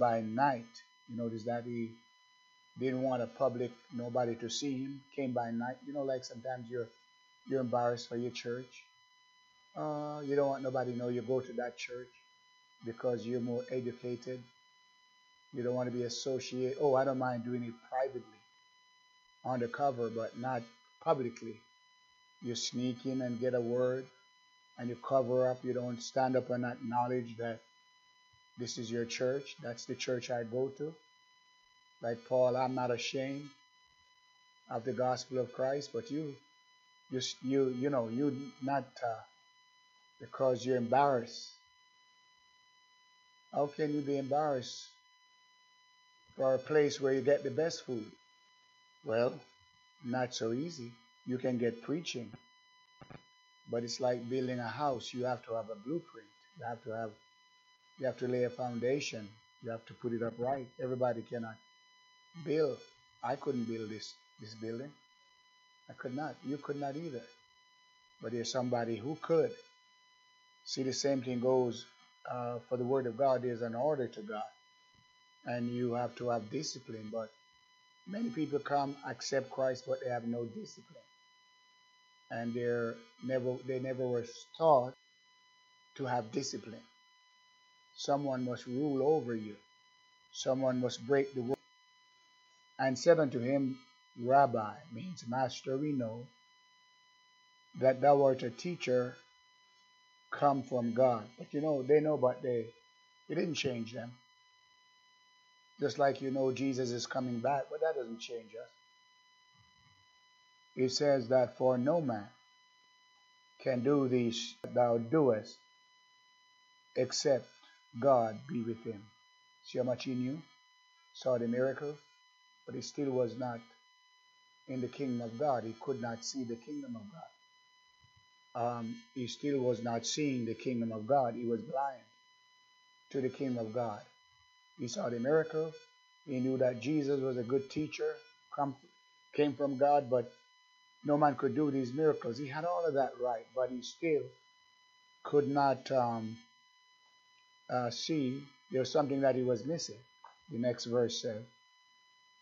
by night. You notice that he didn't want a public, nobody to see him. Came by night. You know, like sometimes you're you're embarrassed for your church. Uh, you don't want nobody to know you go to that church because you're more educated. You don't want to be associated. Oh, I don't mind doing it privately, undercover, but not publicly. You sneak in and get a word, and you cover up. You don't stand up and acknowledge that this is your church. That's the church I go to. Like Paul, I'm not ashamed of the gospel of Christ, but you, you, you, you know, you not uh, because you're embarrassed. How can you be embarrassed for a place where you get the best food? Well, not so easy. You can get preaching, but it's like building a house. You have to have a blueprint. You have to have, you have to lay a foundation. You have to put it up right. Everybody cannot build. I couldn't build this this building. I could not. You could not either. But there's somebody who could. See, the same thing goes uh, for the Word of God. There's an order to God, and you have to have discipline. But many people come accept Christ, but they have no discipline, and they're never they never were taught to have discipline. Someone must rule over you. Someone must break the word. And said unto him, Rabbi means master. We know that thou art a teacher come from God. But you know, they know, but they it didn't change them. Just like you know Jesus is coming back, but that doesn't change us. It says that for no man can do these thou doest except God be with him. See much he knew? Saw the miracle, but he still was not in the kingdom of God. He could not see the kingdom of God um, he still was not seeing the kingdom of God. He was blind to the kingdom of God. He saw the miracle. He knew that Jesus was a good teacher, come, came from God, but no man could do these miracles. He had all of that right, but he still could not um, uh, see there was something that he was missing. The next verse said,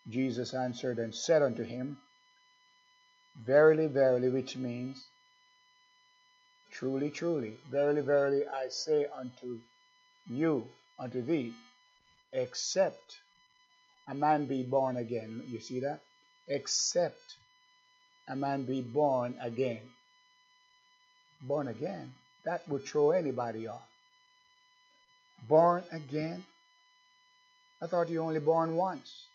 Jesus answered and said unto him, Verily, verily, which means Truly, truly, verily, verily, I say unto you, unto thee, except a man be born again. You see that? Except a man be born again. Born again? That would throw anybody off. Born again? I thought you only born once.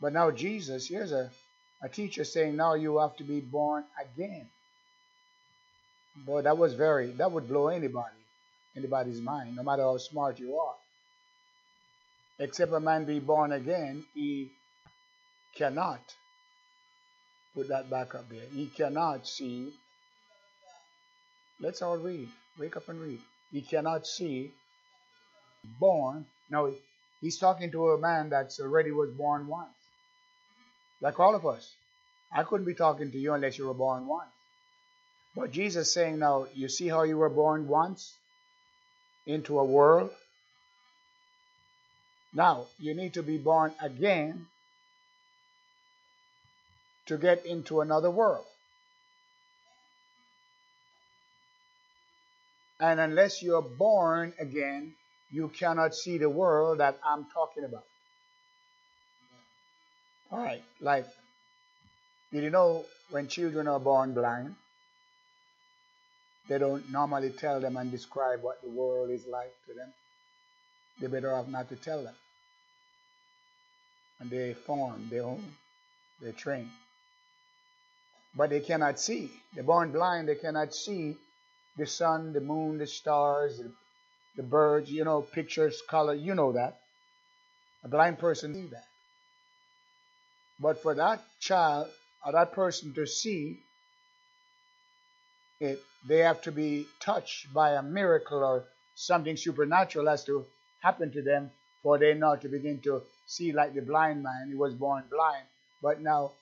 But now Jesus, here's a, a teacher saying now you have to be born again. Boy, that was very, that would blow anybody, anybody's mind, no matter how smart you are. Except a man be born again, he cannot, put that back up there, he cannot see. Let's all read. Wake up and read. He cannot see, born. Now, he's talking to a man that's already was born once. Like all of us. I couldn't be talking to you unless you were born once. But Jesus saying now, you see how you were born once into a world? Now, you need to be born again to get into another world. And unless you're born again, you cannot see the world that I'm talking about. All right, like, did you know when children are born blind? they don't normally tell them and describe what the world is like to them. They're better off not to tell them. And they form their own, they train. But they cannot see. They're born blind, they cannot see the sun, the moon, the stars, the, birds, you know, pictures, color, you know that. A blind person see that. But for that child or that person to see, it, they have to be touched by a miracle or something supernatural has to happen to them for they not to begin to see like the blind man. He was born blind, but now,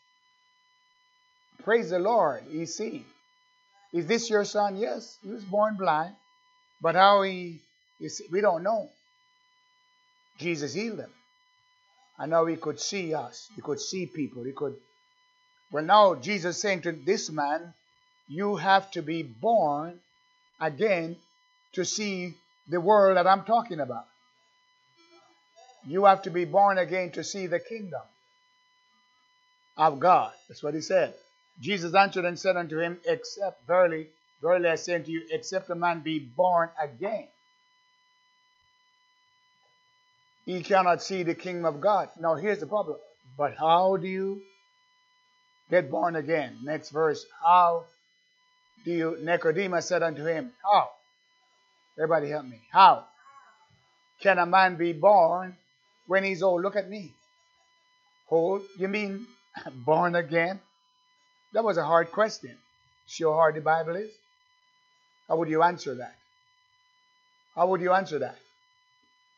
praise the Lord, he's seeing. Is this your son? Yes, he was born blind, but how he is, we don't know. Jesus healed him. And now he could see us. He could see people. He could. Well, now Jesus saying to this man, You have to be born again to see the world that I'm talking about. You have to be born again to see the kingdom of God. That's what he said. Jesus answered and said unto him, Except, verily, verily I say unto you, except a man be born again, he cannot see the kingdom of God. Now here's the problem. But how do you get born again? Next verse. How do you Nicodemus said unto him, How? Everybody help me. How can a man be born when he's old? Look at me. Old? You mean born again? That was a hard question. See how hard the Bible is? How would you answer that? How would you answer that?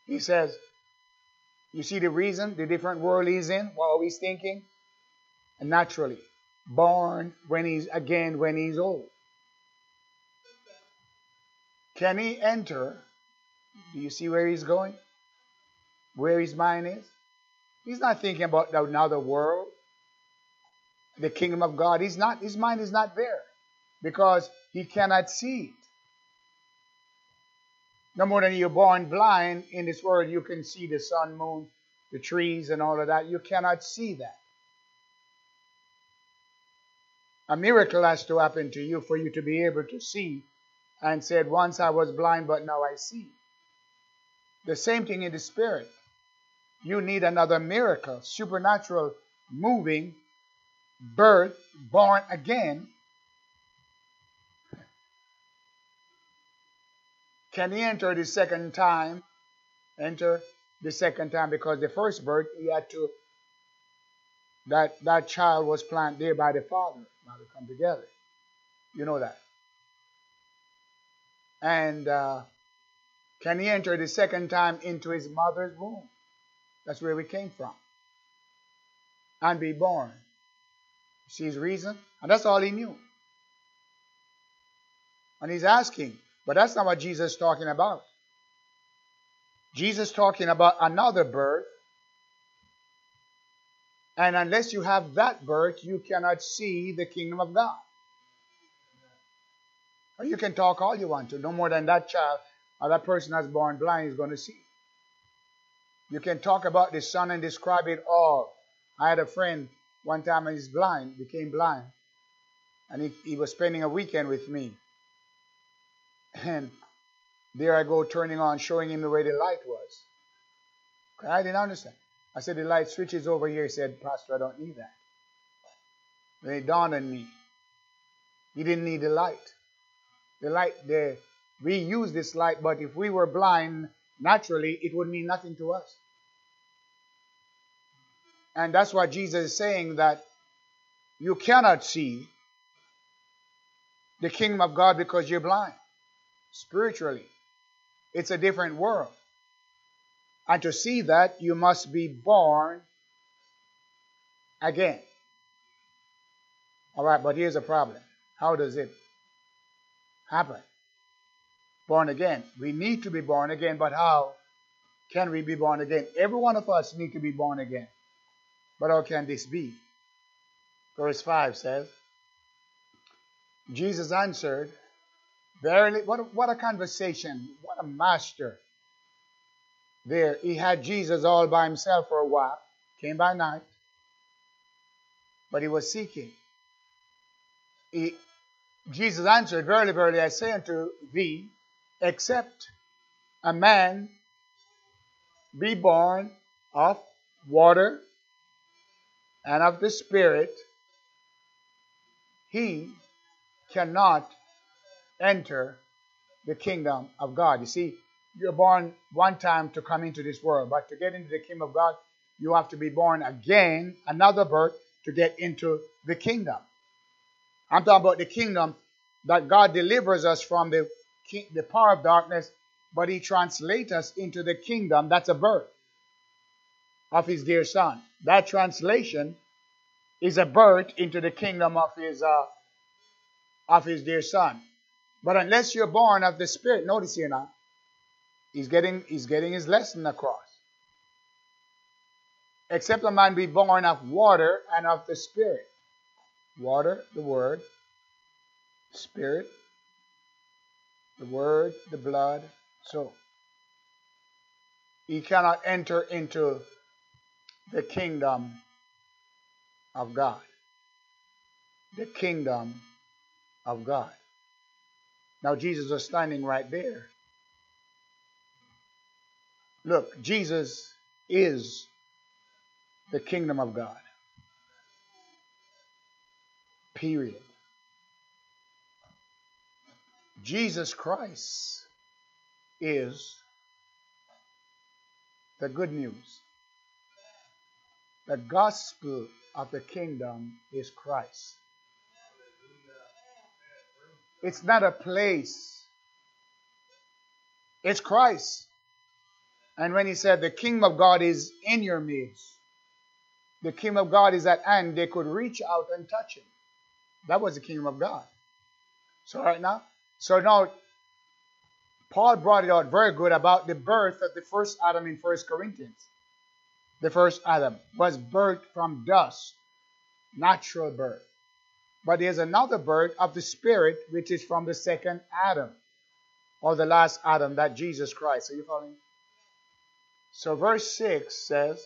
He says, you see the reason, the different world he's in, what he's thinking? And naturally, born when he's again when he's old. Can he enter? Do you see where he's going? Where his mind is? He's not thinking about another world, the kingdom of God. He's not, his mind is not there because he cannot see it. No more than you're born blind in this world, you can see the sun, moon, the trees, and all of that. You cannot see that. A miracle has to happen to you for you to be able to see and said, Once I was blind, but now I see. The same thing in the spirit. You need another miracle, supernatural, moving, birth, born again Can he enter the second time? Enter the second time because the first birth he had to that that child was planted there by the father. Now they come together. You know that. And uh, can he enter the second time into his mother's womb? That's where we came from. And be born. See his reason? And that's all he knew. And he's asking, but that's not what Jesus is talking about. Jesus is talking about another birth. And unless you have that birth, you cannot see the kingdom of God. Or you can talk all you want to. No more than that child or that person that's born blind is going to see. You can talk about the sun and describe it all. I had a friend one time and he's blind, became blind. And he, he was spending a weekend with me. And there I go turning on, showing him the way the light was. I didn't understand. I said, the light switches over here. He said, Pastor, I don't need that. It dawned on me. He didn't need the light. The light, the, we use this light, but if we were blind, naturally, it would mean nothing to us. And that's why Jesus is saying that you cannot see the kingdom of God because you're blind spiritually. It's a different world. And to see that, you must be born again. All right, but here's a problem. How does it happen? Born again. We need to be born again, but how can we be born again? Every one of us need to be born again. But how can this be? Verse 5 says, Jesus answered, Verily, what what a conversation. What a master. There, he had Jesus all by himself for a while. Came by night. But he was seeking. He, Jesus answered, Verily, verily, I say unto thee, except a man be born of water and of the Spirit, he cannot enter the kingdom of God. You see, you're born one time to come into this world, but to get into the kingdom of God, you have to be born again, another birth, to get into the kingdom. I'm talking about the kingdom that God delivers us from the, the power of darkness, but He translates us into the kingdom. That's a birth of His dear Son. That translation is a birth into the kingdom of His uh, of His dear Son. But unless you're born of the Spirit, notice here now, he's getting, he's getting his lesson across. except a man be born of water and of the Spirit. Water, the Word, Spirit, the Word, the blood. So, he cannot enter into the kingdom of God. The kingdom of God. Now, Jesus was standing right there. Look, Jesus is the kingdom of God. Period. Jesus Christ is the good news. The gospel of the kingdom is Christ. It's not a place, it's Christ. And when he said, The kingdom of God is in your midst, the kingdom of God is at hand, they could reach out and touch him. That was the kingdom of God. So, right now, so now, Paul brought it out very good about the birth of the first Adam in First Corinthians. The first Adam was birthed from dust, natural birth. But there's another birth of the Spirit, which is from the second Adam, or the last Adam, that Jesus Christ. Are you following? So, verse 6 says,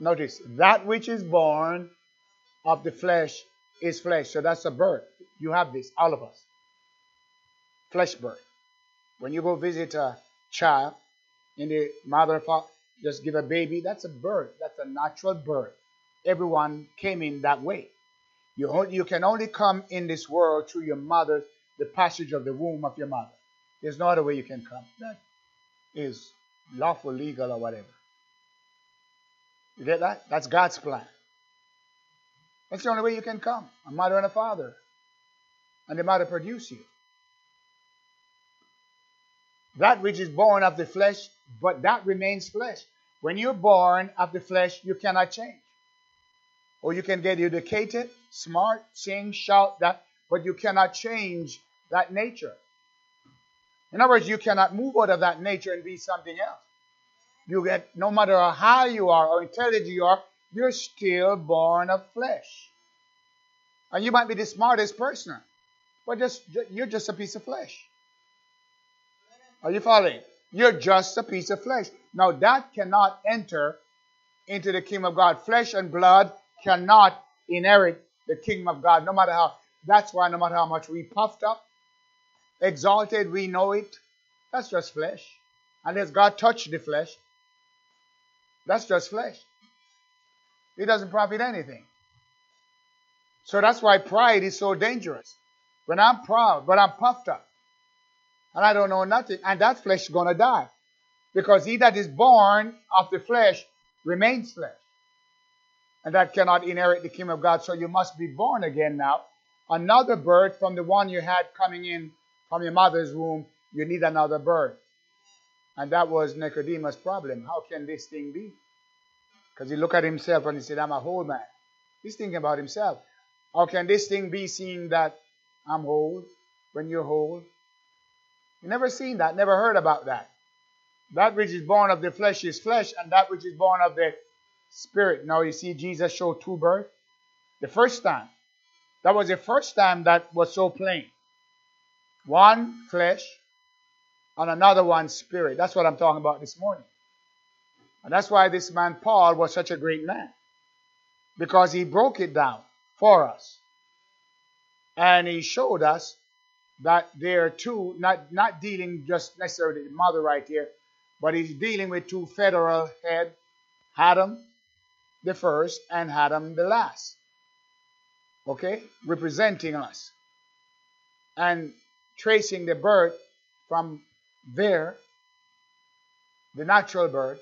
Notice, that which is born of the flesh is flesh. So that's a birth. You have this, all of us. Flesh birth. When you go visit a child in the mother just give a baby, that's a birth. That's a natural birth. Everyone came in that way. You, you can only come in this world through your mother, the passage of the womb of your mother. There's no other way you can come. That is lawful, legal, or whatever. You get that? That's God's plan. That's the only way you can come. A mother and a father. And the mother produce you. That which is born of the flesh, but that remains flesh. When you're born of the flesh, you cannot change. Or you can get educated, smart, sing, shout that, but you cannot change that nature. In other words, you cannot move out of that nature and be something else. You get, no matter how you are or intelligent you are, you're still born of flesh. And you might be the smartest person, but just you're just a piece of flesh. Are you following? You're just a piece of flesh. Now that cannot enter into the kingdom of God. Flesh and blood cannot inherit the kingdom of God, no matter how. That's why no matter how much we puffed up, exalted, we know it. That's just flesh. Unless God touched the flesh, that's just flesh. It doesn't profit anything. So that's why pride is so dangerous. When I'm proud, but I'm puffed up, and I don't know nothing, and that flesh is to die. Because he that is born of the flesh remains flesh. And that cannot inherit the kingdom of God. So you must be born again now. Another birth from the one you had coming in from your mother's womb, you need another birth. And that was Nicodemus' problem. How can this thing be? Because he looked at himself and he said, I'm a whole man. He's thinking about himself. How can this thing be seen that I'm whole when you're whole? You never seen that, never heard about that. That which is born of the flesh is flesh, and that which is born of the spirit. Now you see Jesus show two births. The first time. That was the first time that was so plain. One flesh and another one spirit. That's what I'm talking about this morning. And that's why this man Paul was such a great man. Because he broke it down for us. And he showed us that there two, not, not dealing just necessarily the mother right here, but he's dealing with two federal head, Adam the first and Adam the last. Okay? Representing us. And tracing the birth from there, the natural birth.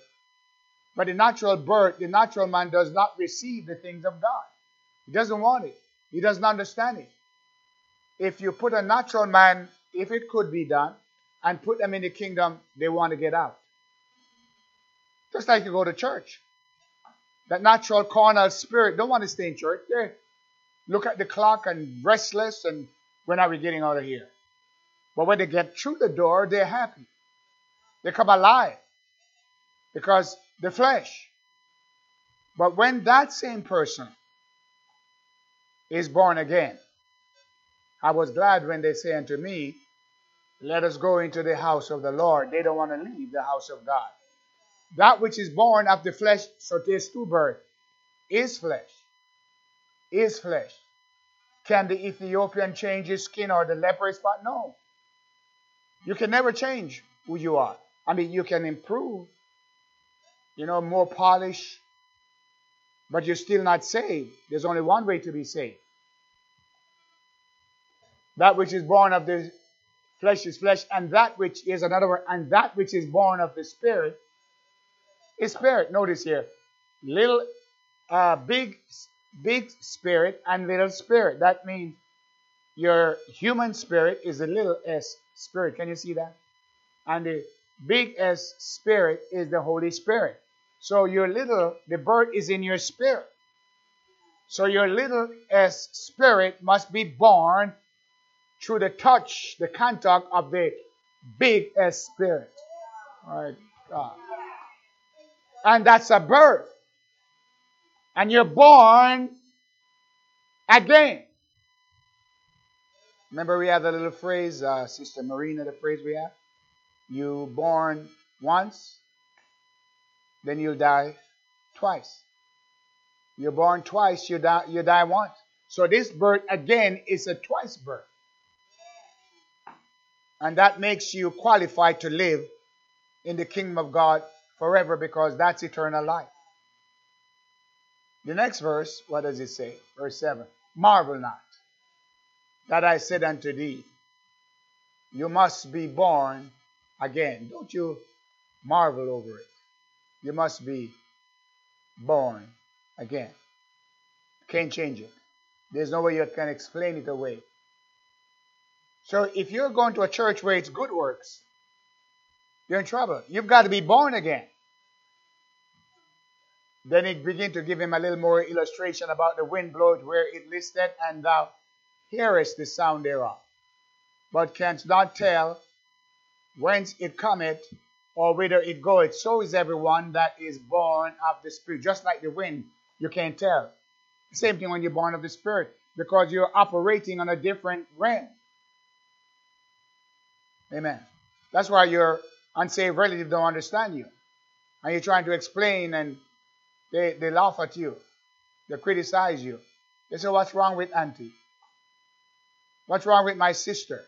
But the natural birth, the natural man does not receive the things of God. He doesn't want it. He doesn't understand it. If you put a natural man, if it could be done, and put them in the kingdom, they want to get out. Just like you go to church. That natural carnal spirit don't want to stay in church. They look at the clock and restless and when are we getting out of here? But when they get through the door, they're happy. They come alive. Because the flesh. But when that same person is born again, I was glad when they say unto me, Let us go into the house of the Lord. They don't want to leave the house of God. That which is born of the flesh, so there's two birth, is flesh. Is flesh. Can the Ethiopian change his skin or the leper spot? No. You can never change who you are. I mean, you can improve, you know, more polish, but you're still not saved. There's only one way to be saved. That which is born of the flesh is flesh, and that which is another word, and that which is born of the spirit is spirit. Notice here, little, uh, big, big spirit and little spirit. That means your human spirit is a little s spirit. Can you see that? And the big S spirit is the Holy Spirit. So your little, the bird is in your spirit. So your little s spirit must be born through the touch, the contact of the big spirit. Right, God. And that's a birth. And you're born again. Remember, we have the little phrase, uh, Sister Marina, the phrase we have? You born once, then you'll die twice. You're born twice, you die, you die once. So this birth again is a twice birth. And that makes you qualified to live in the kingdom of God forever because that's eternal life. The next verse, what does it say? Verse 7 Marvel not that I said unto thee, You must be born again. Don't you marvel over it. You must be born again. Can't change it. There's no way you can explain it away. So if you're going to a church where it's good works, you're in trouble. You've got to be born again. Then it begin to give him a little more illustration about the wind blowed where it listed, and thou hearest the sound thereof, but canst not tell whence it cometh or whither it goeth. So is everyone that is born of the Spirit. Just like the wind, you can't tell. Same thing when you're born of the Spirit, because you're operating on a different realm. Amen. That's why your unsaved relative don't understand you. And you're trying to explain and they, they laugh at you. They criticize you. They say, What's wrong with Auntie? What's wrong with my sister?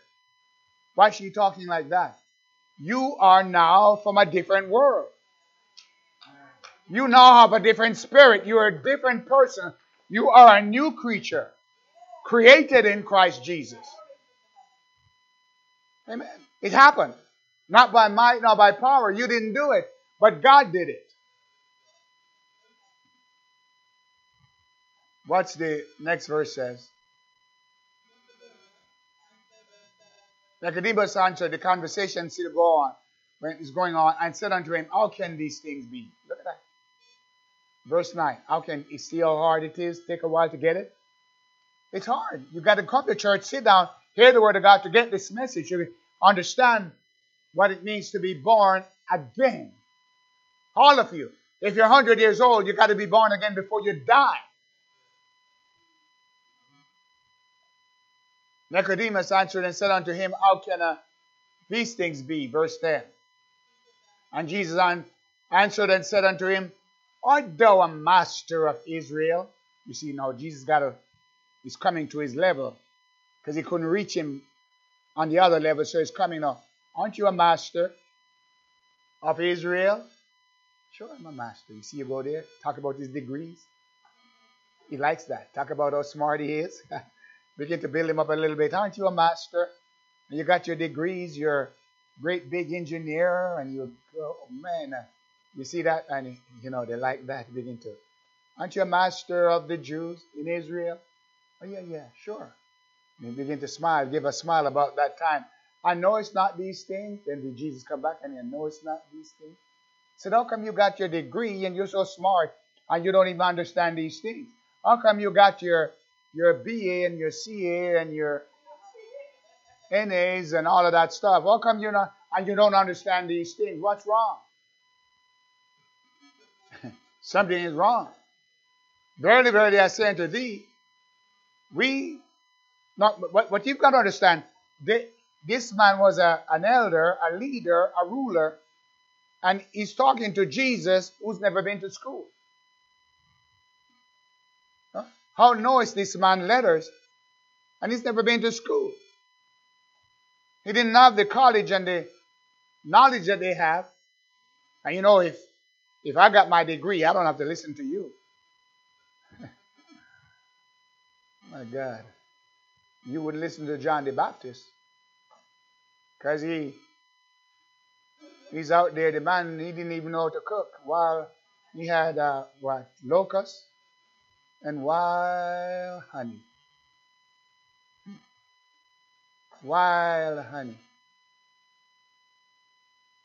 Why is she talking like that? You are now from a different world. You now have a different spirit. You are a different person. You are a new creature created in Christ Jesus. Amen. It happened. Not by might, not by power. You didn't do it, but God did it. What's the next verse says? Nicodemus answered, the conversation still go on, it's going on, and said unto him, How can these things be? Look at that. Verse 9. How can you see how hard it is? Take a while to get it? It's hard. You've got to come to church, sit down, hear the word of God to get this message. Understand what it means to be born again. All of you. If you're 100 years old, you got to be born again before you die. Nicodemus answered and said unto him, How can uh, these things be? Verse 10. And Jesus answered and said unto him, Art thou a master of Israel? You see, now Jesus got a, he's coming to his level because he couldn't reach him on the other level, so coming up. Aren't you a master of Israel? Sure, I'm a master. You see, you go there, talk about his degrees. He likes that. Talk about how smart he is. begin to build him up a little bit. Aren't you a master? And you got your degrees, you're great big engineer, and you go, oh man, you see that, and you know they like that. Begin to, aren't you a master of the Jews in Israel? Oh yeah, yeah, sure. And begin to smile, give a smile about that time. I know it's not these things. Then did Jesus come back and I know it's not these things? So how come you got your degree and you're so smart and you don't even understand these things? How come you got your your BA and your CA and your NAs and all of that stuff. How come you're not and you don't understand these things? What's wrong? Something is wrong. Verily, verily, I say unto thee, we, not, what, what you've got to understand, they, this man was a, an elder, a leader, a ruler, and he's talking to Jesus who's never been to school. Huh? How knows this man letters and he's never been to school? He didn't have the college and the knowledge that they have. And you know, if if I got my degree, I don't have to listen to you. my God. You wouldn't listen to John the Baptist. Because he he's out there, the man he didn't even know how to cook while he had uh, what locusts and wild honey. Wild honey.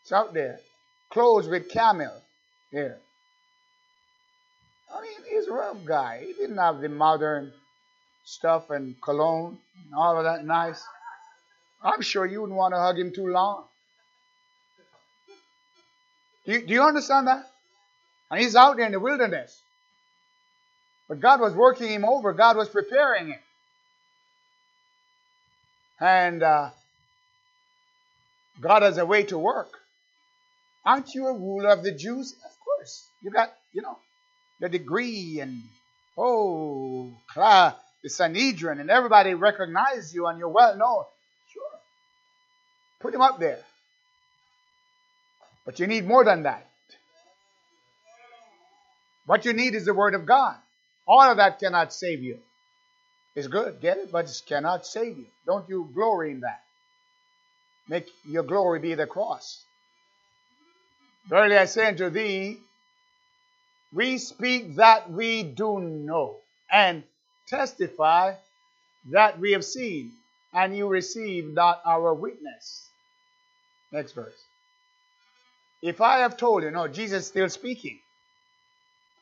It's out there. Clothes with camel here. I mean, he's a rough guy. He didn't have the modern stuff and cologne and all of that nice. I'm sure you wouldn't want to hug him too long. Do you, do you understand that? And he's out there in the wilderness. But God was working him over, God was preparing him. And uh, God has a way to work. Aren't you a ruler of the Jews? Of course. You got, you know, the degree and, oh, the Sanhedrin, and everybody recognizes you and you're well known. Sure. Put him up there. But you need more than that. What you need is the Word of God. All of that cannot save you. It's good, get it? But it cannot save you. Don't you glory in that. Make your glory be the cross. Verily I say unto thee, we speak that we do know, and testify that we have seen, and you receive not our witness. Next verse. If I have told you, no, Jesus still speaking.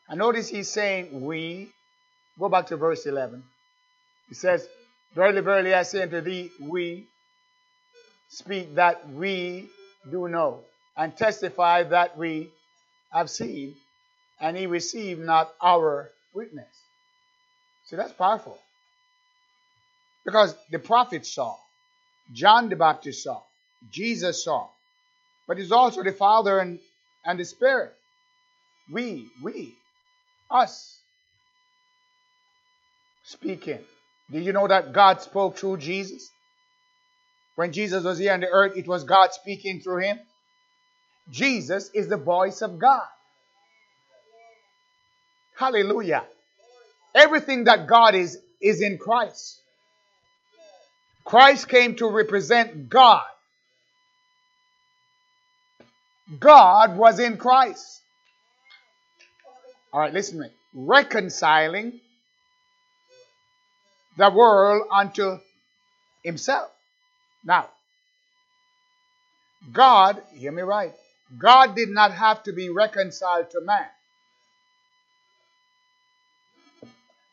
And notice he's saying we. Go back to verse 11. He says, Verily, verily, I say unto thee, we speak that we do know, and testify that we have seen, and he received not our witness. See, that's powerful. Because the prophets saw, John the Baptist saw, Jesus saw. But it's also the Father and, and the Spirit. We, we, us speaking. Do you know that God spoke through Jesus? When Jesus was here on the earth, it was God speaking through him. Jesus is the voice of God. Hallelujah. Everything that God is, is in Christ. Christ came to represent God. God was in Christ. All right, listen to me. Reconciling the world unto himself. Now, God, hear me right, God did not have to be reconciled to man.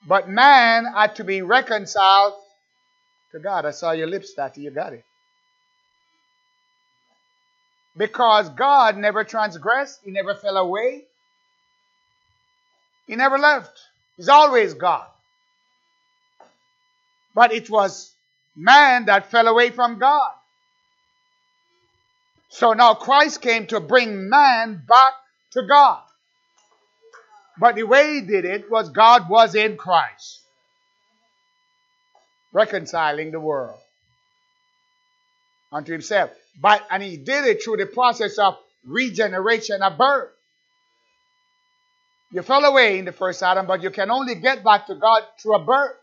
But man had to be reconciled to God. I saw your lips, Tati. You got it. Because God never transgressed, He never fell away, He never left. He's always God. But it was man that fell away from God. So now Christ came to bring man back to God. But the way he did it was God was in Christ, reconciling the world unto himself. But and he did it through the process of regeneration of birth. You fell away in the first Adam, but you can only get back to God through a birth.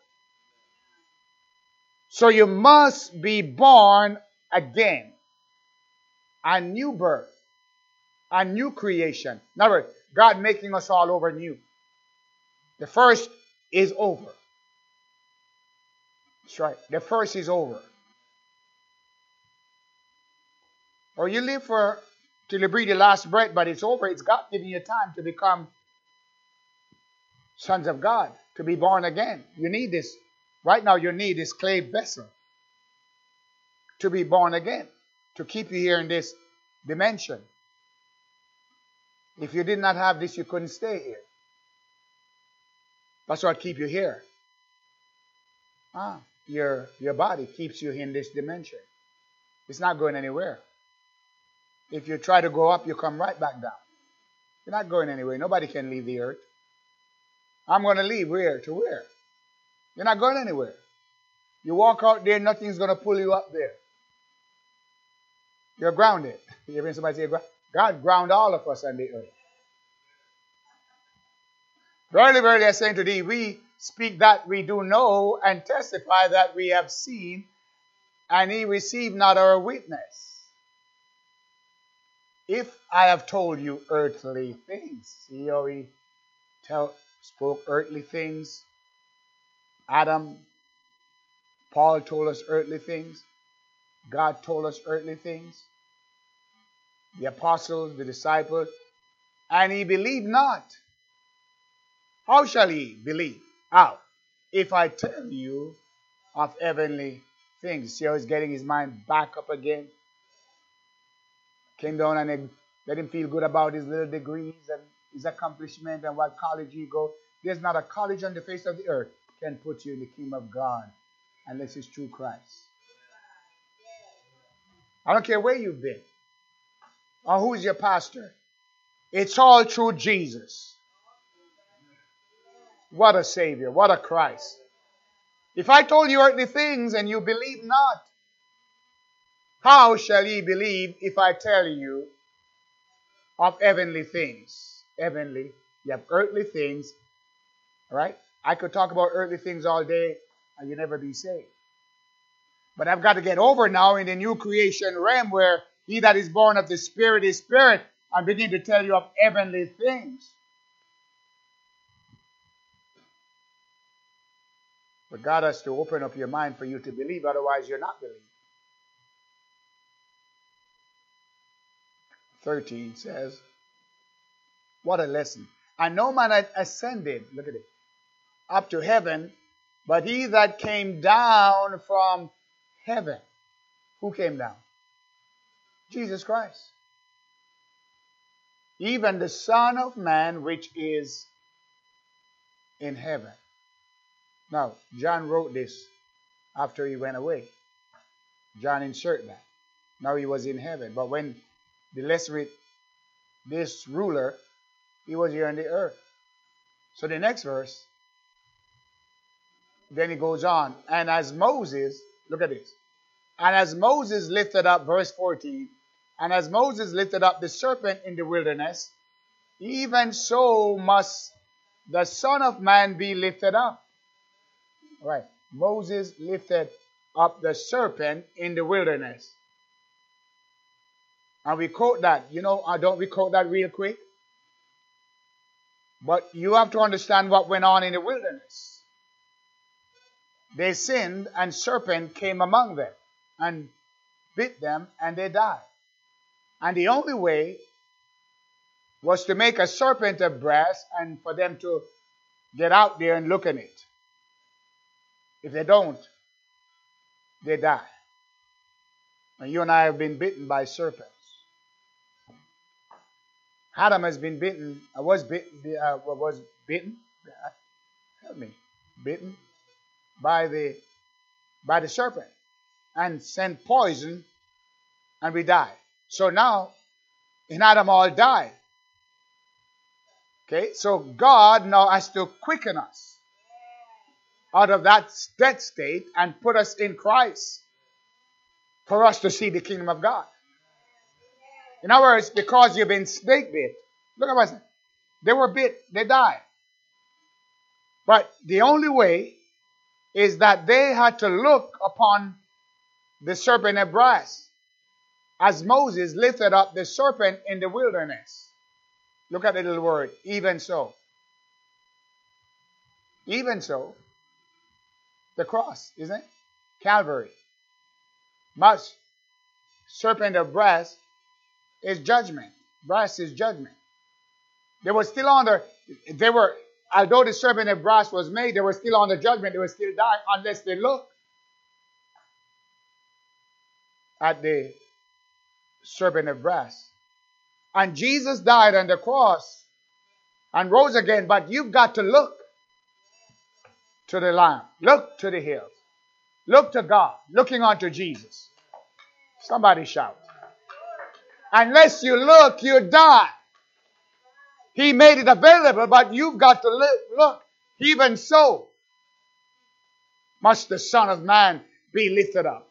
So you must be born again. A new birth. A new creation. In other words, God making us all over new. The first is over. That's right. The first is over. Or you live for till you breathe your last breath, but it's over. It's God giving you time to become sons of God, to be born again. You need this. Right now, you need this clay vessel to be born again, to keep you here in this dimension. If you did not have this, you couldn't stay here. That's what keep you here. Ah, your your body keeps you in this dimension. It's not going anywhere. If you try to go up, you come right back down. You're not going anywhere. Nobody can leave the earth. I'm going to leave where? To where? You're not going anywhere. You walk out there, nothing's going to pull you up there. You're grounded. You ever hear somebody say, God ground all of us on the earth. Verily, verily, I say unto thee, we speak that we do know and testify that we have seen, and he received not our witness. If I have told you earthly things, see how he tell, spoke earthly things? Adam, Paul told us earthly things. God told us earthly things. The apostles, the disciples, and he believed not. How shall he believe? How? If I tell you of heavenly things. See how he's getting his mind back up again? Came down and let him feel good about his little degrees and his accomplishment and what college he go. There's not a college on the face of the earth can put you in the kingdom of God unless it's through Christ. I don't care where you've been or who's your pastor. It's all through Jesus. What a Savior. What a Christ. If I told you earthly things and you believe not, how shall ye believe if I tell you of heavenly things? Heavenly. You have earthly things. All right? I could talk about earthly things all day and you never be saved. But I've got to get over now in the new creation realm where he that is born of the Spirit is Spirit and begin to tell you of heavenly things. But God has to open up your mind for you to believe, otherwise, you're not believing. 13 says, What a lesson. And no man ascended, look at it, up to heaven, but he that came down from heaven. Who came down? Jesus Christ. Even the Son of Man, which is in heaven. Now, John wrote this after he went away. John insert that. Now he was in heaven. But when the less with this ruler, he was here on the earth. So the next verse, then he goes on. And as Moses, look at this. And as Moses lifted up, verse 14, and as Moses lifted up the serpent in the wilderness, even so must the Son of Man be lifted up. All right. Moses lifted up the serpent in the wilderness. And we quote that. You know, I don't we quote that real quick? But you have to understand what went on in the wilderness. They sinned, and serpent came among them and bit them, and they died. And the only way was to make a serpent of brass and for them to get out there and look at it. If they don't, they die. And you and I have been bitten by serpents. Adam has been bitten. I was bitten. I uh, was bitten. Help me. Bitten by the by the serpent and sent poison, and we died. So now, in Adam all died. Okay, so God now has to quicken us out of that dead state and put us in Christ for us to see the kingdom of God. In other words, because you've been snake bit, look at what I said. They were bit, they died. But the only way is that they had to look upon the serpent of brass as Moses lifted up the serpent in the wilderness. Look at the little word, even so. Even so. The cross, isn't it? Calvary. Much serpent of brass is judgment. Brass is judgment. They were still under, they were, although the serpent of brass was made, they were still under judgment. They were still dying unless they look at the serpent of brass. And Jesus died on the cross and rose again, but you've got to look. to the Lamb. Look to the hills. Look to God. Looking unto Jesus. Somebody shout. Unless you look, you die. He made it available, but you've got to look. look. Even so, must the Son of Man be lifted up.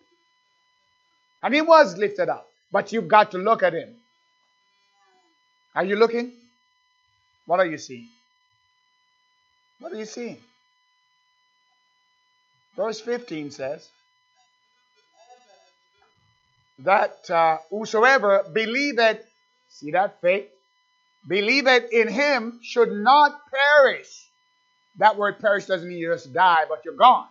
And he was lifted up, but you've got to look at him. Are you looking? What are you seeing? What are you seeing? Verse 15 says that uh, whosoever believeth, see that faith, believeth in him should not perish. That word perish doesn't mean you just die, but you're gone.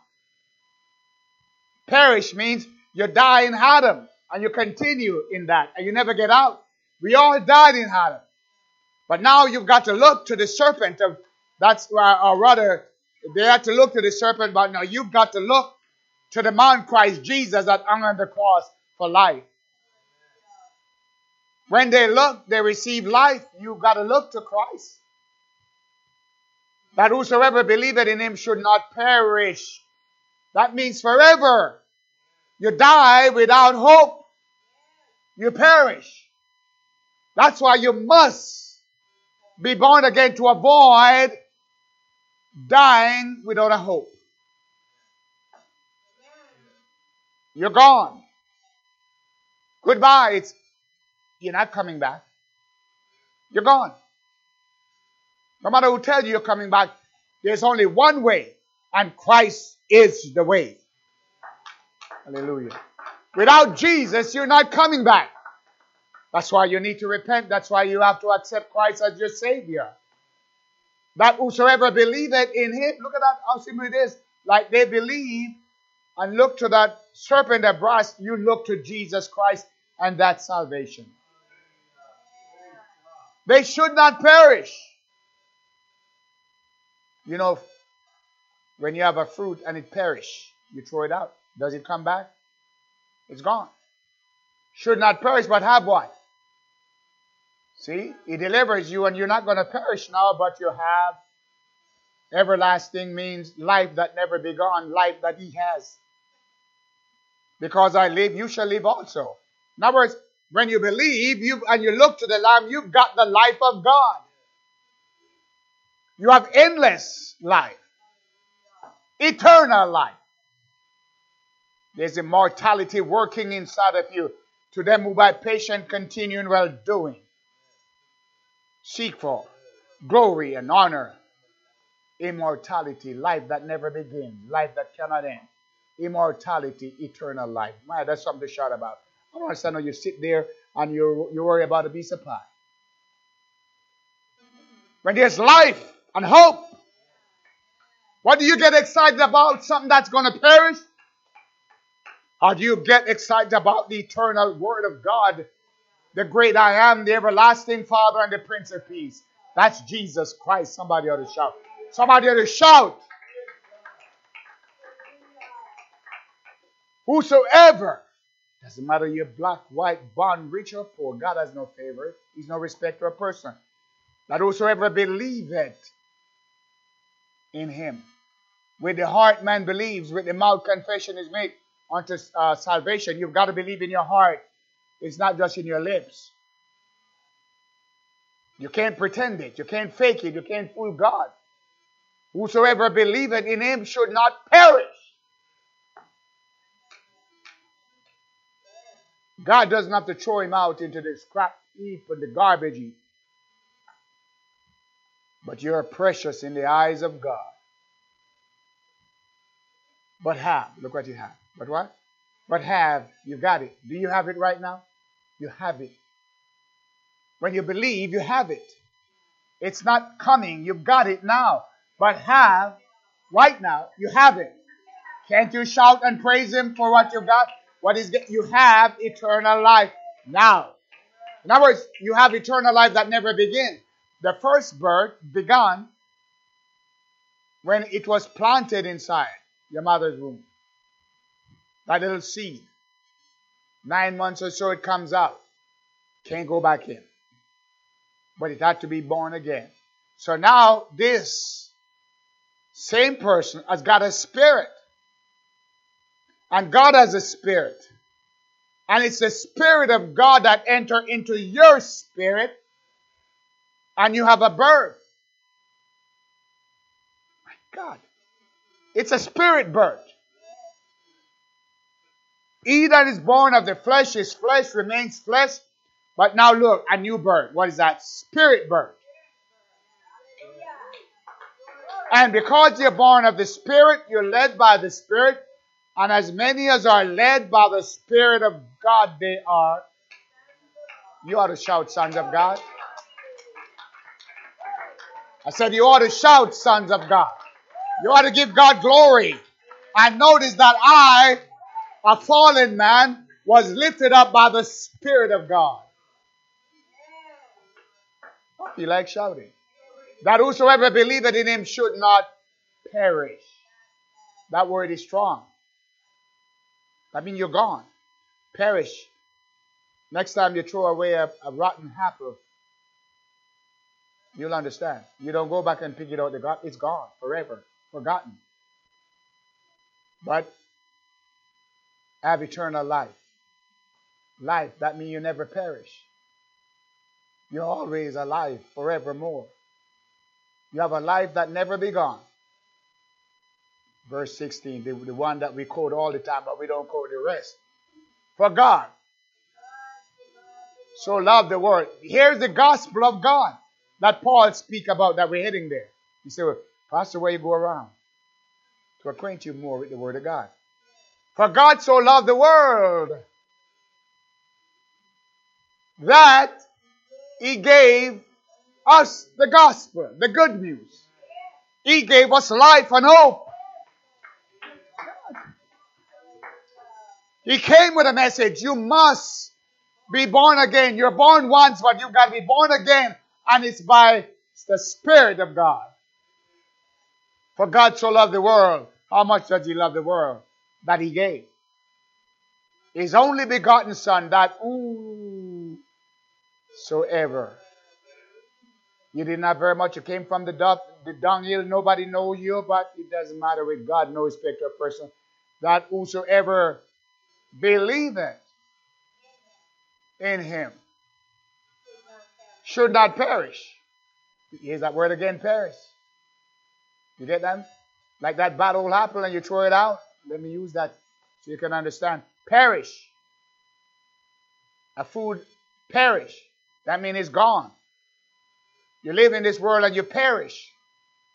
Perish means you die in Adam and you continue in that and you never get out. We all died in Adam. But now you've got to look to the serpent of that's uh, or rather they had to look to the serpent, but now you've got to look to the man Christ Jesus that hung on the cross for life. When they look, they receive life. You've got to look to Christ. That whosoever believeth in him should not perish. That means forever. You die without hope. You perish. That's why you must be born again to avoid dying without a hope. You're gone. Goodbye. It's you're not coming back. You're gone. No matter who tells you you're coming back, there's only one way, and Christ is the way. Hallelujah. Without Jesus, you're not coming back. That's why you need to repent. That's why you have to accept Christ as your Savior. That whosoever believeth in him, look at that, how simple it is. Like they believe and look to that serpent brass, you look to Jesus Christ and that salvation. They should not perish. You know, when you have a fruit and it perish, you throw it out. Does it come back? It's gone. Should not perish, but have what? See, He delivers you, and you're not going to perish now, but you have everlasting means life that never begun, life that He has. Because I live, you shall live also. In other words, when you believe you and you look to the Lamb, you've got the life of God. You have endless life, eternal life. There's immortality working inside of you to them who by patient continuing well doing seek for glory and honor, immortality, life that never begins, life that cannot end, immortality, eternal life. Man, that's something to shout about. I don't understand how you sit there and you you worry about a piece of pie. When there's life and hope, what do you get excited about? Something that's going to perish? Or do you get excited about the eternal Word of God the great I am, the everlasting Father, and the Prince of Peace. That's Jesus Christ. Somebody ought to shout. Somebody ought to shout. Whosoever, doesn't matter you're black, white, born, rich, or poor, God has no favor. He's no respecter of person. That whosoever believeth in him. With the heart man believes, with the mouth confession is made unto uh, salvation. You've got to believe in your heart it's not just in your lips. You can't pretend it. You can't fake it. You can't fool God. Whosoever believeth in him should not perish. God doesn't have to throw him out into the scrap heap and the garbage heap. But you're precious in the eyes of God. But have, look what you have. But what? But have, you got it. Do you have it right now? you have it. When you believe, you have it. It's not coming, you've got it now. But have, right now, you have it. Can't you shout and praise Him for what you've got? What is you have eternal life now. In other words, you have eternal life that never begins. The first birth began when it was planted inside your mother's womb. That little seed. Nine months or so it comes out. Can't go back in. But it had to be born again. So now this same person, has got a spirit. And God has a spirit. And it's the spirit of God that enter into your spirit and you have a birth. My God. It's a spirit birth. He that is born of the flesh is flesh, remains flesh. But now look, a new birth. What is that? Spirit birth. And because you're born of the Spirit, you're led by the Spirit. And as many as are led by the Spirit of God, they are. You ought to shout, sons of God. I said, You ought to shout, sons of God. You ought to give God glory. I noticed that I, a fallen man, was lifted up by the Spirit of God. Feel like shouting. That whosoever believeth in him should not perish. That word is strong. That means you're gone. Perish. Next time you throw away a, a rotten apple, you'll understand. You don't go back and pick it out. It's gone forever, forgotten. But have eternal life. Life, that means you never perish. You're always alive forevermore. You have a life that never be gone. Verse 16, the, the one that we quote all the time, but we don't quote the rest. For God so loved the world. Here's the gospel of God that Paul speak about that we're heading there. You say, well, Pastor, where you go around? To acquaint you more with the word of God. For God so loved the world that he gave us the gospel, the good news. He gave us life and hope. He came with a message. You must be born again. You're born once, but you've got to be born again. And it's by the Spirit of God. For God so loved the world. How much does He love the world? That He gave. His only begotten Son, that whosoever you didn't have very much. You came from the, dung, the dunghill. Nobody know you, but it doesn't matter with God, no respect of person. That whosoever believeth in him should not perish. Here's that word again, perish. You get that? Like that bad old apple and you throw it out. Let me use that so you can understand. Perish. A food perish. That means it's gone. You live in this world and you perish.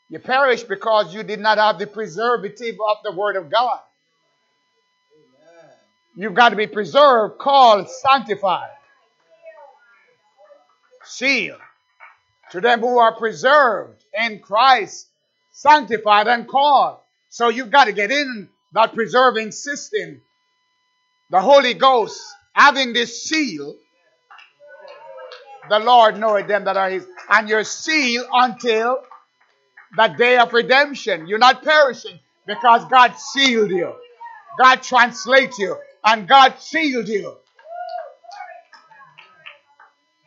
You perish because you did not have the preservative of the Word of God. You've got to be preserved, called, sanctified, sealed. To them who are preserved in Christ, sanctified and called. So you've got to get in that preserving system. The Holy Ghost having this seal the Lord knoweth them that are his. And your seal until the day of redemption. You're not perishing because God sealed you. God translates you. And God sealed you.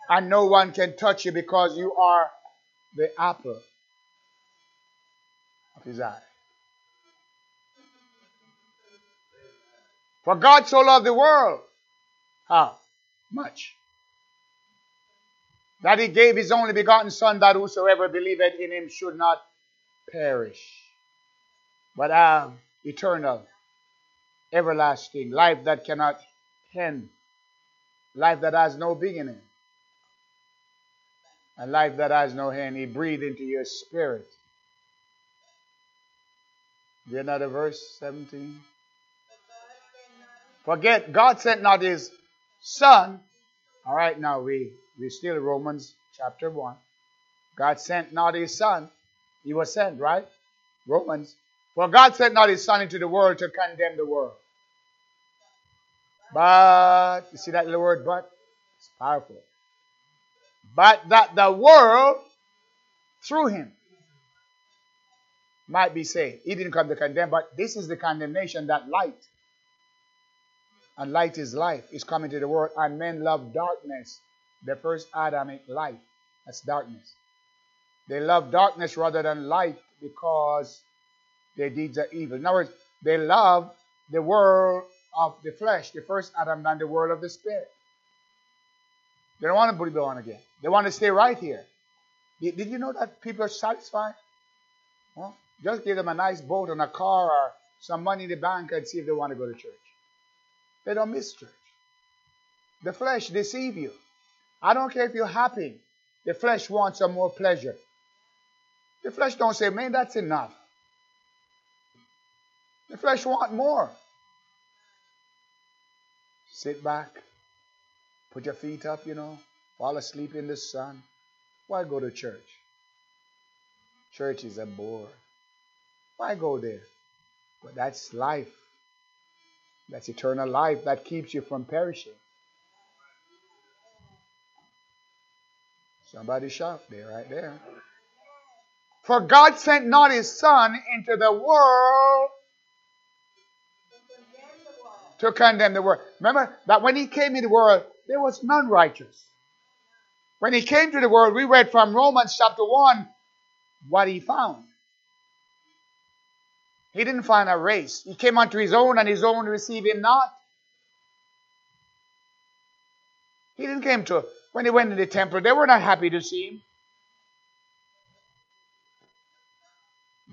And no one can touch you because you are the apple of his eye. For God so loved the world. How much? that he gave his only begotten Son, that whosoever believeth in him should not perish, but have eternal, everlasting life that cannot end, life that has no beginning, a life that has no end. He breathed into your spirit. Get another verse 17. Forget, God sent not his Son. All right, now we we still Romans chapter 1. God sent not his son. He was sent, right? Romans. For God sent not his son into the world to condemn the world. But, you see that little word, but? It's powerful. But that the world, through him, might be saved. He didn't come to condemn, but this is the condemnation that light, and light is life, is coming to the world, and men love darkness the first Adamic light. That's darkness. They love darkness rather than light because their deeds are evil. In other words, they love the world of the flesh, the first Adam, than the world of the spirit. They don't want to be born again. They want to stay right here. Did, did you know that people are satisfied? Well, just give them a nice boat and a car or some money in the bank and see if they want to go to church. They don't miss church. The flesh deceive you. I don't care if you're happy. The flesh wants some more pleasure. The flesh don't say, man, that's enough. The flesh want more. Sit back, put your feet up, you know, fall asleep in the sun. Why go to church? Church is a bore. Why go there? But that's life. That's eternal life that keeps you from perishing. Somebody shout there, right there. For God sent not his Son into the world to condemn the world. Remember that when he came into the world, there was none righteous. When he came to the world, we read from Romans chapter 1 what he found. He didn't find a race. He came unto his own, and his own received him not. He didn't come to when he went to the temple, they were not happy to see him.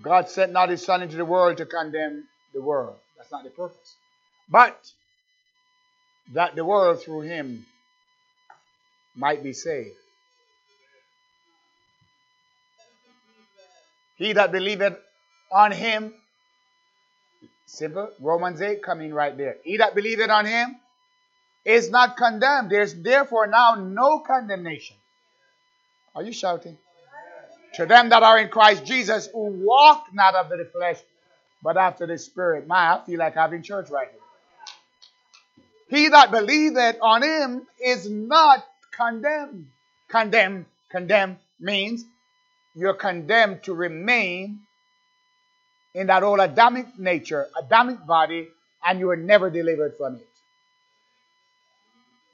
God sent not his son into the world to condemn the world. That's not the purpose. But that the world through him might be saved. He that believeth on him, simple, Romans 8 coming right there. He that believeth on him is not condemned. There's therefore now no condemnation. Are you shouting? To them that are in Christ Jesus, who walk not after the flesh, but after the Spirit. My, I feel like having church right here. He that believeth on him is not condemned. Condemn, condemn means you're condemned to remain in that old Adamic nature, Adamic body, and you are never delivered from it.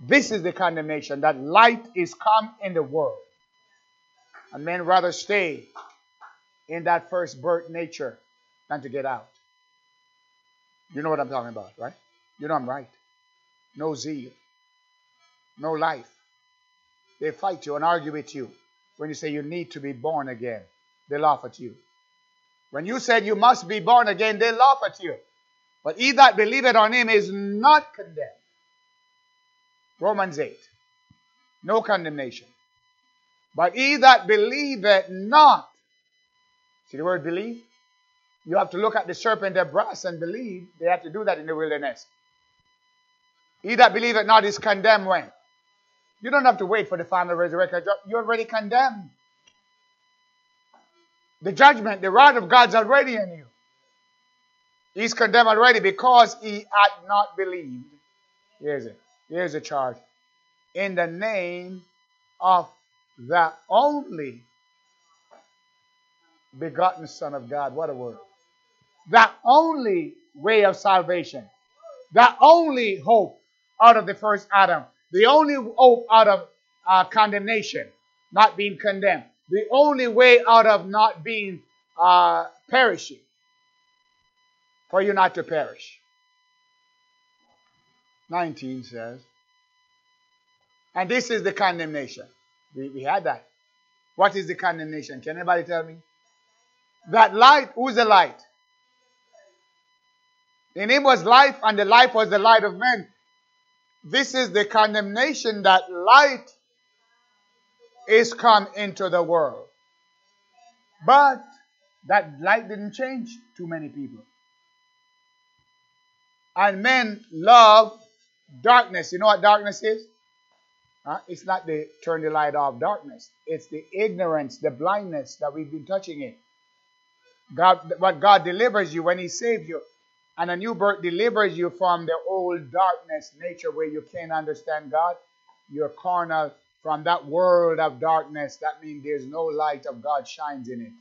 This is the condemnation that light is come in the world. And men rather stay in that first birth nature than to get out. You know what I'm talking about, right? You know I'm right. No zeal, no life. They fight you and argue with you when you say you need to be born again. They laugh at you. When you said you must be born again, they laugh at you. But he that believeth on him is not condemned. Romans 8. No condemnation. But he that believeth not, see the word believe? You have to look at the serpent of brass and believe. They had to do that in the wilderness. He that believeth not is condemned when? You don't have to wait for the final resurrection. You're already condemned. The judgment, the wrath of God's already in you. He's condemned already because he had not believed. Here's it. Here's a charge. In the name of the only begotten Son of God. What a word. The only way of salvation. The only hope out of the first Adam. The only hope out of uh, condemnation, not being condemned. The only way out of not being uh, perishing. For you not to perish. 19 says, and this is the condemnation. We, we had that. What is the condemnation? Can anybody tell me? That light, who's the light? In him was life, and the life was the light of men. This is the condemnation that light is come into the world. But that light didn't change too many people. And men love darkness. You know what darkness is? It's not the turn the light off darkness. It's the ignorance, the blindness that we've been touching it. God, what God delivers you when He saves you, and a new birth delivers you from the old darkness nature where you can't understand God. You're carnal from that world of darkness. That means there's no light of God shines in it.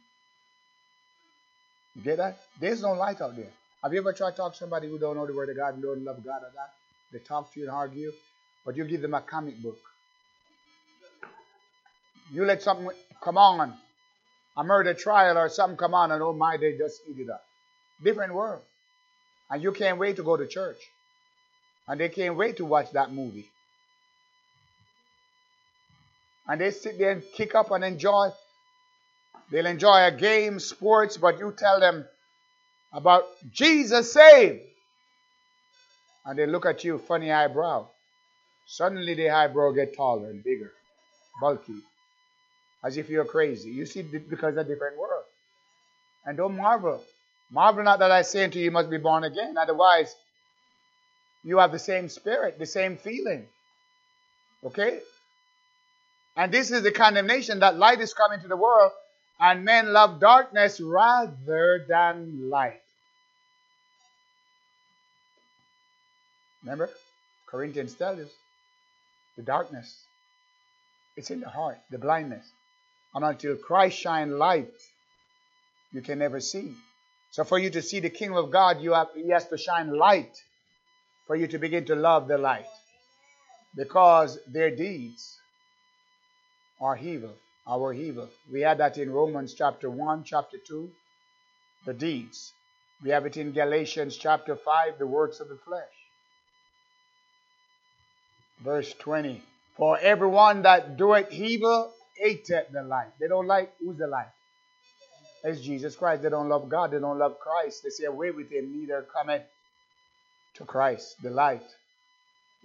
You get that? There's no light out there. Have you ever tried to talk to somebody who don't know the word of God and don't love God or that? They talk to you and argue, but you give them a comic book. You let something come on, a murder trial or something come on, and oh my, they just eat it up. Different world. And you can't wait to go to church. And they can't wait to watch that movie. And they sit there and kick up and enjoy. They'll enjoy a game, sports, but you tell them about Jesus saved. And they look at you, funny eyebrow. Suddenly the eyebrow get taller and bigger, bulky, as if you're crazy. You see, because a different world. And don't marvel. Marvel not that I say unto you, you must be born again. Otherwise, you have the same spirit, the same feeling. Okay? And this is the condemnation that light is coming to the world, and men love darkness rather than light. Remember? Corinthians tells us the darkness. It's in the heart, the blindness. And until Christ shine light, you can never see. So for you to see the kingdom of God, you have he has to shine light for you to begin to love the light. Because their deeds are evil, our evil. We had that in Romans chapter 1, chapter 2, the deeds. We have it in Galatians chapter 5, the works of the flesh. Verse 20. For everyone that doeth evil hateth the light. They don't like who's the light? It's Jesus Christ. They don't love God. They don't love Christ. They say away with him, neither cometh to Christ, the light.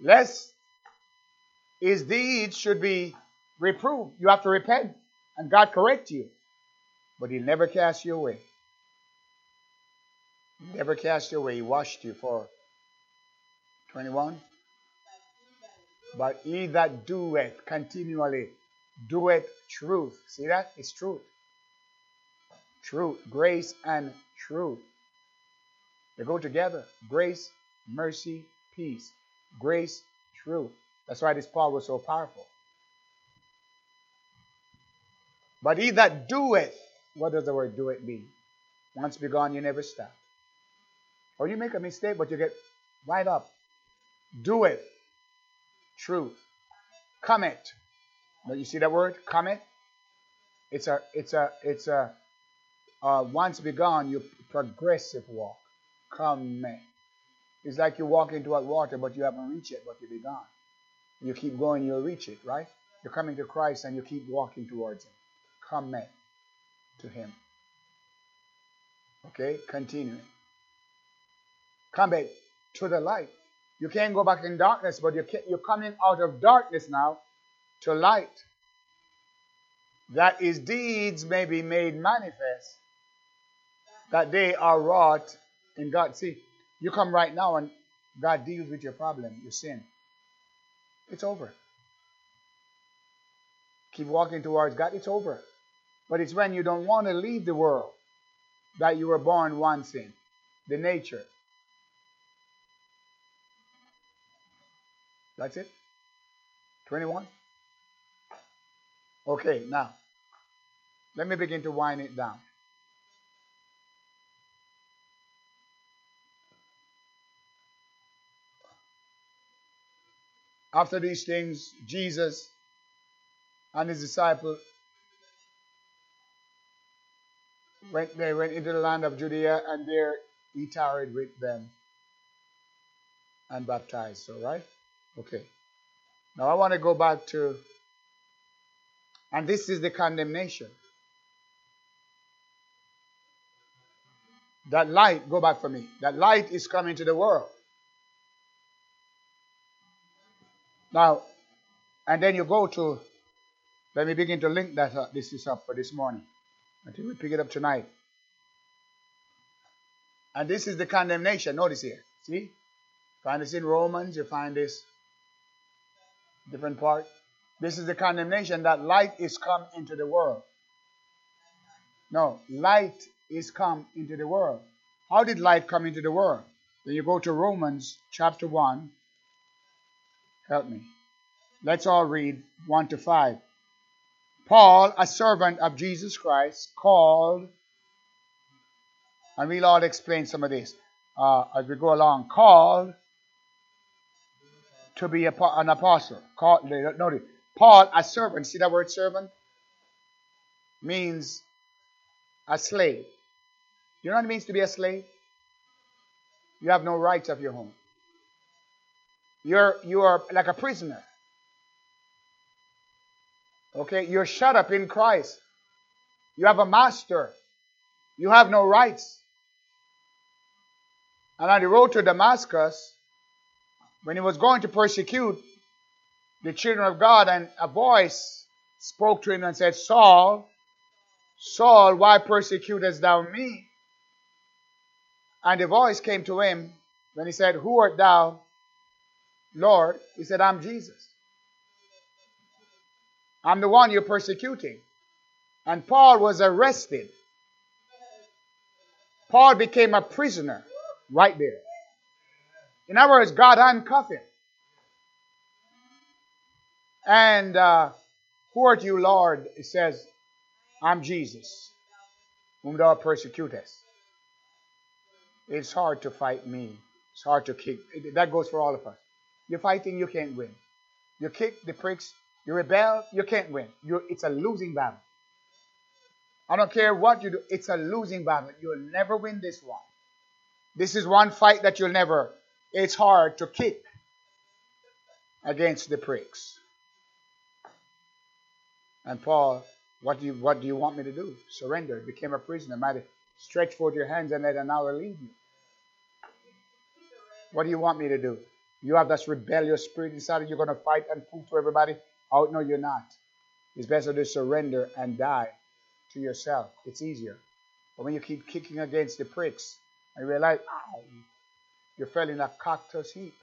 Lest his deeds should be reproved. You have to repent, and God correct you. But he'll never cast you away. Never cast you away. He washed you for 21. But he that doeth continually, doeth truth. See that? It's truth. Truth. Grace and truth. They go together. Grace, mercy, peace. Grace, truth. That's why this Paul was so powerful. But he that doeth, what does the word doeth mean? Once begun, you never stop. Or you make a mistake, but you get right up. Doeth truth. Comet. But you see that word? Comet? It's a it's a it's a uh, once begun, you progressive walk. Comet. It's like you walk into hot water, but you haven't reached it, but you begun. You keep going, you'll reach it, right? You're coming to Christ and you keep walking towards Him. Comet to Him. Okay, continuing. Comet to the light. You can't go back in darkness, but you're, you're coming out of darkness now to light. That his deeds may be made manifest, that they are wrought in God. See, you come right now and God deals with your problem, your sin. It's over. Keep walking towards God, it's over. But it's when you don't want to leave the world that you were born once in, the nature. That's it? 21? Okay, now, let me begin to wind it down. After these things, Jesus and his disciple went they went into the land of Judea and there he tarried with them and baptized. All right? Okay. Now I want to go back to, and this is the condemnation. That light, go back for me. That light is coming to the world. Now, and then you go to, let me begin to link that up. This is up for this morning. Until we pick it up tonight. And this is the condemnation. Notice here. See? Find this in Romans. You find this different part. This is the condemnation that light is come into the world. No, light is come into the world. How did light come into the world? Then you go to Romans chapter 1. Help me. Let's all read 1 to 5. Paul, a servant of Jesus Christ, called, and we'll all explain some of this uh, as we go along, called to be an apostle. Called, notice, Paul, a servant. See that word servant? Means a slave. You know what it means to be a slave? You have no rights of your own. You're you are like a prisoner. Okay, you're shut up in Christ. You have a master. You have no rights. And on the road to Damascus, when he was going to persecute the children of God, and a voice spoke to him and said, Saul, Saul, why persecutest thou me? And the voice came to him when he said, Who art thou, Lord? He said, I'm Jesus. I'm the one you're persecuting. And Paul was arrested. Paul became a prisoner right there. In other words, God handcuffed him. And uh, who art you, Lord? It says, I'm Jesus, whom thou persecutest. It's hard to fight me. It's hard to kick. That goes for all of us. You're fighting, you can't win. You kick the pricks, you rebel, you can't win. You're, it's a losing battle. I don't care what you do, it's a losing battle. You'll never win this one. This is one fight that you'll never. It's hard to kick against the pricks. And Paul, what do you what do you want me to do? Surrender. Became a prisoner. Might stretch forth your hands and let an hour lead you. What do you want me to do? You have this rebellious spirit inside you. You're going to fight and prove to everybody. Oh no, you're not. It's better to surrender and die to yourself. It's easier. But when you keep kicking against the pricks and you realize, ow, you fell in a cactus heap.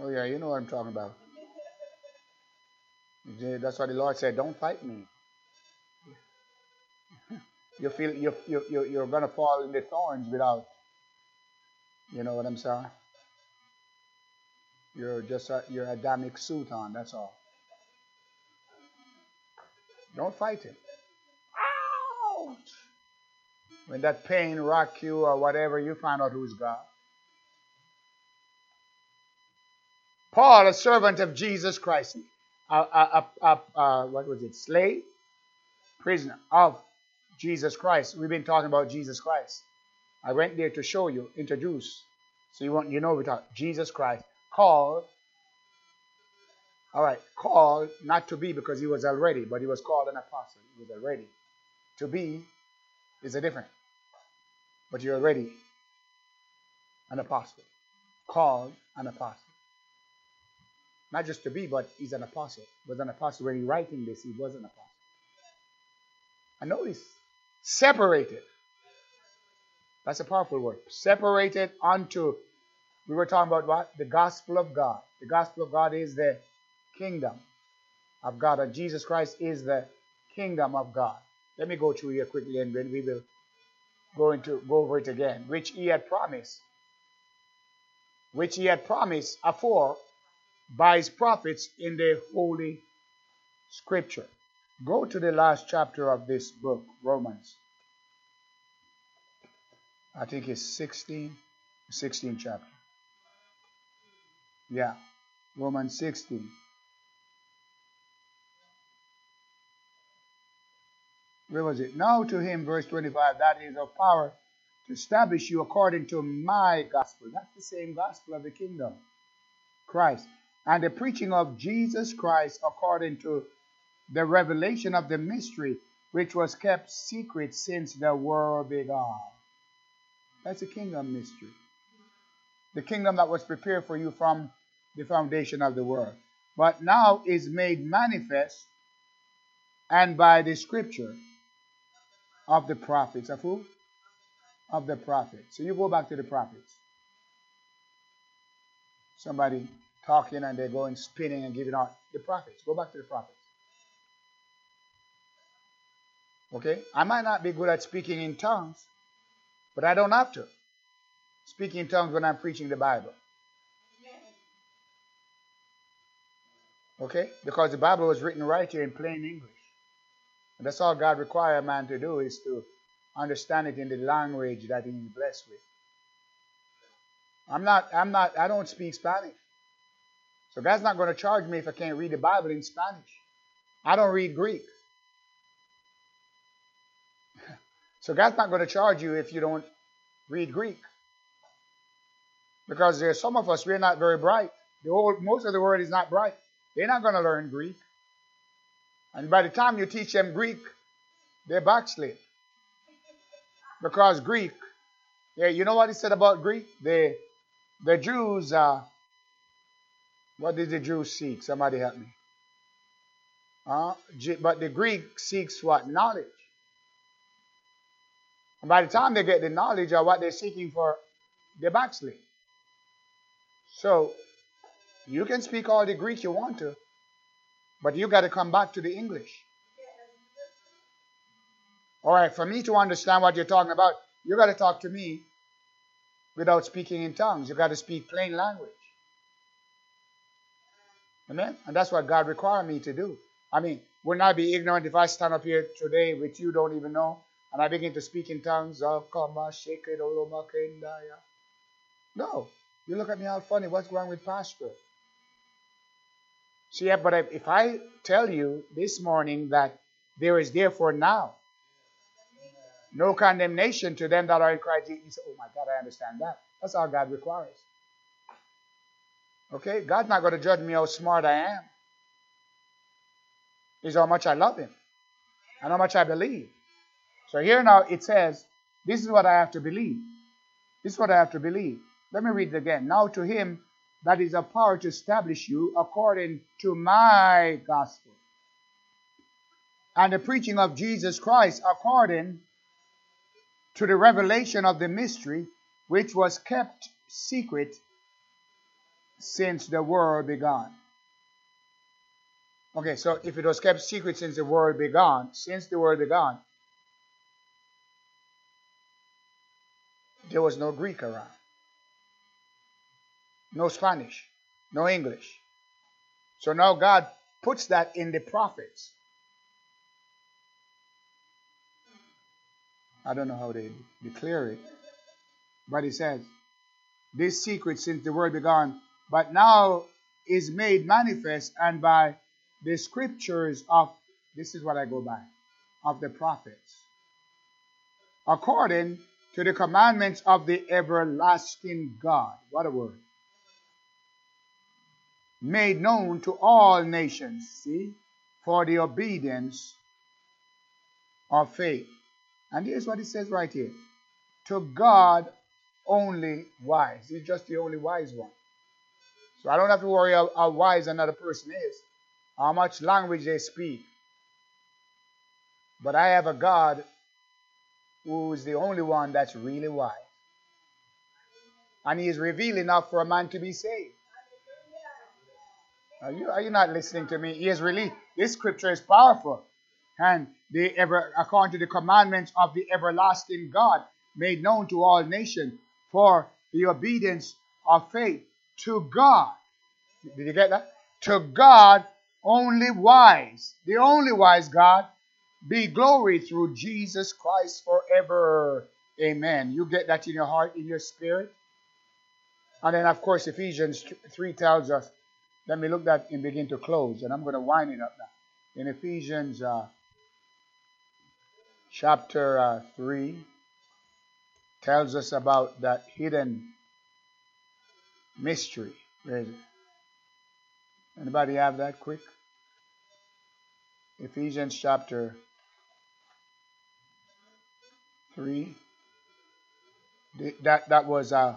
Oh yeah, you know what I'm talking about. That's why the Lord said, "Don't fight me." You feel you you you you're gonna fall in the thorns without. You know what I'm saying? You're just your Adamic suit on. That's all. Don't fight it. Ouch! When that pain rock you or whatever, you find out who's God. Paul, a servant of Jesus Christ, a, a, a, a what was it, slave, prisoner of Jesus Christ. We've been talking about Jesus Christ. I went there to show you, introduce, so you want you know we talk Jesus Christ called. All right, called not to be because he was already, but he was called an apostle. He was already. To be is a different. But you're already an apostle. Called an apostle. Not just to be, but he's an apostle. Was an apostle. When he writing this, he was an apostle. And notice, separated. That's a powerful word. Separated unto, we were talking about what? The gospel of God. The gospel of God is the kingdom of God. Jesus Christ is the kingdom of God. Let me go through here quickly and then we will go into go over it again. Which he had promised. Which he had promised afore by his prophets in the holy scripture. Go to the last chapter of this book, Romans. I think it's 16, 16 chapter. Yeah, Romans 16. Where was it? Now to him, verse 25, that is of power to establish you according to my gospel. That's the same gospel of the kingdom. Christ. And the preaching of Jesus Christ according to the revelation of the mystery which was kept secret since the world began. That's a kingdom mystery. The kingdom that was prepared for you from the foundation of the world. But now is made manifest and by the scripture of the prophets. Of who? Of the prophets. So you go back to the prophets. Somebody talking and they're going spinning and giving out the prophets. Go back to the prophets. Okay? I might not be good at speaking in tongues, but I don't have to Speaking in tongues when I'm preaching the Bible. Okay? Because the Bible was written right here in plain English. And that's all God requires a man to do is to understand it in the language that he's blessed with. I'm not, I'm not, I don't speak Spanish. So God's not going to charge me if I can't read the Bible in Spanish. I don't read Greek. so God's not going to charge you if you don't read Greek. Because there's some of us, we're not very bright. The whole, most of the world is not bright. They're not going to learn Greek. And by the time you teach them Greek, they're backslid. Because Greek, yeah, you know what he said about Greek? The the Jews, uh, what did the Jews seek? Somebody help me. Uh, but the Greek seeks what? Knowledge. And by the time they get the knowledge of what they're seeking for, they're backslid. So, you can speak all the Greek you want to, but you got to come back to the English. All right, for me to understand what you're talking about, you got to talk to me without speaking in tongues. You got to speak plain language. Amen? And that's what God required me to do. I mean, wouldn't I be ignorant if I stand up here today with you don't even know and I begin to speak in tongues? No. You look at me all funny. What's wrong with Pastor? See, yeah, but if I tell you this morning that there is therefore now no condemnation to them that are in Christ Jesus, you say, oh my God, I understand that. That's all God requires. Okay? God's not going to judge me how smart I am. It's how much I love Him and how much I believe. So here now it says, This is what I have to believe. This is what I have to believe. Let me read it again. Now to Him that is a power to establish you according to my gospel and the preaching of Jesus Christ according to the revelation of the mystery which was kept secret since the world began. Okay, so if it was kept secret since the world began, since the world began, there was no Greek around, no Spanish, no English. So now God puts that in the prophets. I don't know how they declare it, but he says, This secret since the world began, but now is made manifest, and by the scriptures of, this is what I go by, of the prophets, according to the commandments of the everlasting God. What a word. Made known to all nations, see, for the obedience of faith. And here's what it says right here to God only wise. He's just the only wise one. So I don't have to worry how, wise another person is, how much language they speak. But I have a God who is the only one that's really wise. And he is revealed enough for a man to be saved. Are you, are you not listening to me? He is really, this scripture is powerful. And the ever, according to the commandments of the everlasting God, made known to all nations for the obedience of faith to God. Did you get that? To God only wise, the only wise God, be glory through Jesus Christ forever. Amen. You get that in your heart, in your spirit. And then, of course, Ephesians 3 tells us, let me look that and begin to close. And I'm going to wind it up now. In Ephesians uh, chapter uh, 3, tells us about that hidden mystery. Where is it? Anybody have that quick? Ephesians chapter 3. That, that was uh,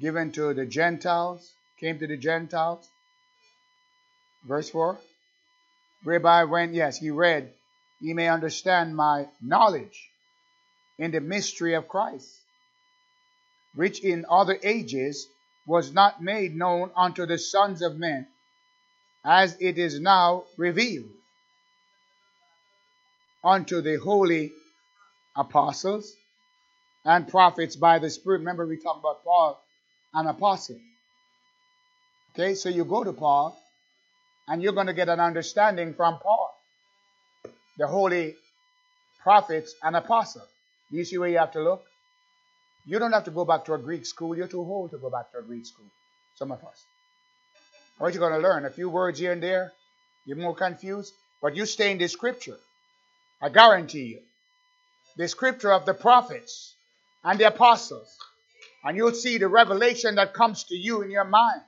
given to the Gentiles, came to the Gentiles. Verse 4. Whereby when, yes, he read, ye may understand my knowledge in the mystery of Christ, which in other ages was not made known unto the sons of men, as it is now revealed unto the holy apostles and prophets by the Spirit. Remember, we talked about Paul, an apostle. Okay, so you go to Paul, and you're going to get an understanding from Paul, the holy prophets and apostles. Do you see where you have to look? You don't have to go back to a Greek school. You're too old to go back to a Greek school. Some of us. What you going to learn? A few words here and there. You're more confused. But you stay in the scripture. I guarantee you. The scripture of the prophets and the apostles And you'll see the revelation that comes to you in your mind.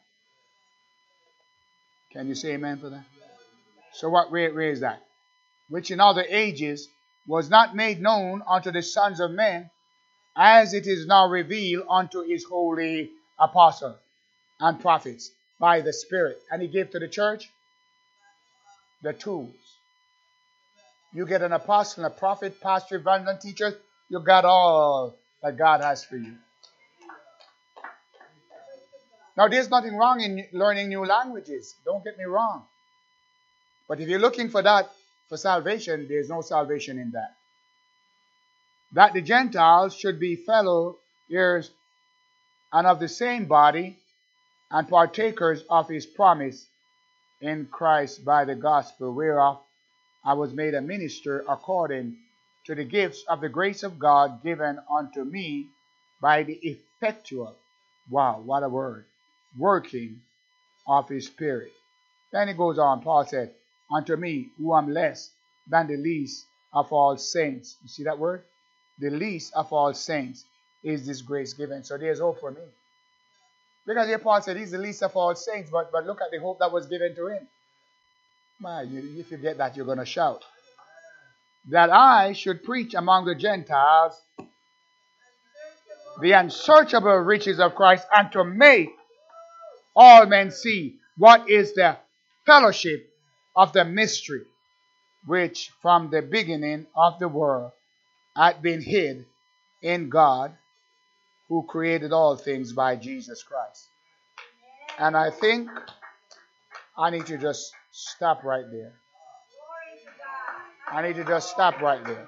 Can you say amen for that? So what where, where is that? Which in other ages was not made known unto the sons of men, as it is now revealed unto his holy apostles and prophets by the Spirit. And he gave to the church the tools. You get an apostle, a prophet, pastor, evangelist, teacher, you got all that God has for you. Now, there's nothing wrong in learning new languages. Don't get me wrong. But if you're looking for that for salvation, there's no salvation in that. That the Gentiles should be fellow heirs and of the same body and partakers of his promise in Christ by the gospel, whereof I was made a minister according to the gifts of the grace of God given unto me by the effectual, wow, what a word, working of his Spirit. Then he goes on, Paul said, Unto me, who am less than the least of all saints. You see that word? The least of all saints is this grace given. So there's hope for me. Because here Paul said he's the least of all saints, but, but look at the hope that was given to him. Man, if you get that, you're going to shout. That I should preach among the Gentiles the unsearchable riches of Christ and to make all men see what is the fellowship of the mystery which from the beginning of the world had been hid in God who created all things by Jesus Christ. And I think I need to just stop right there. I need to just stop right there.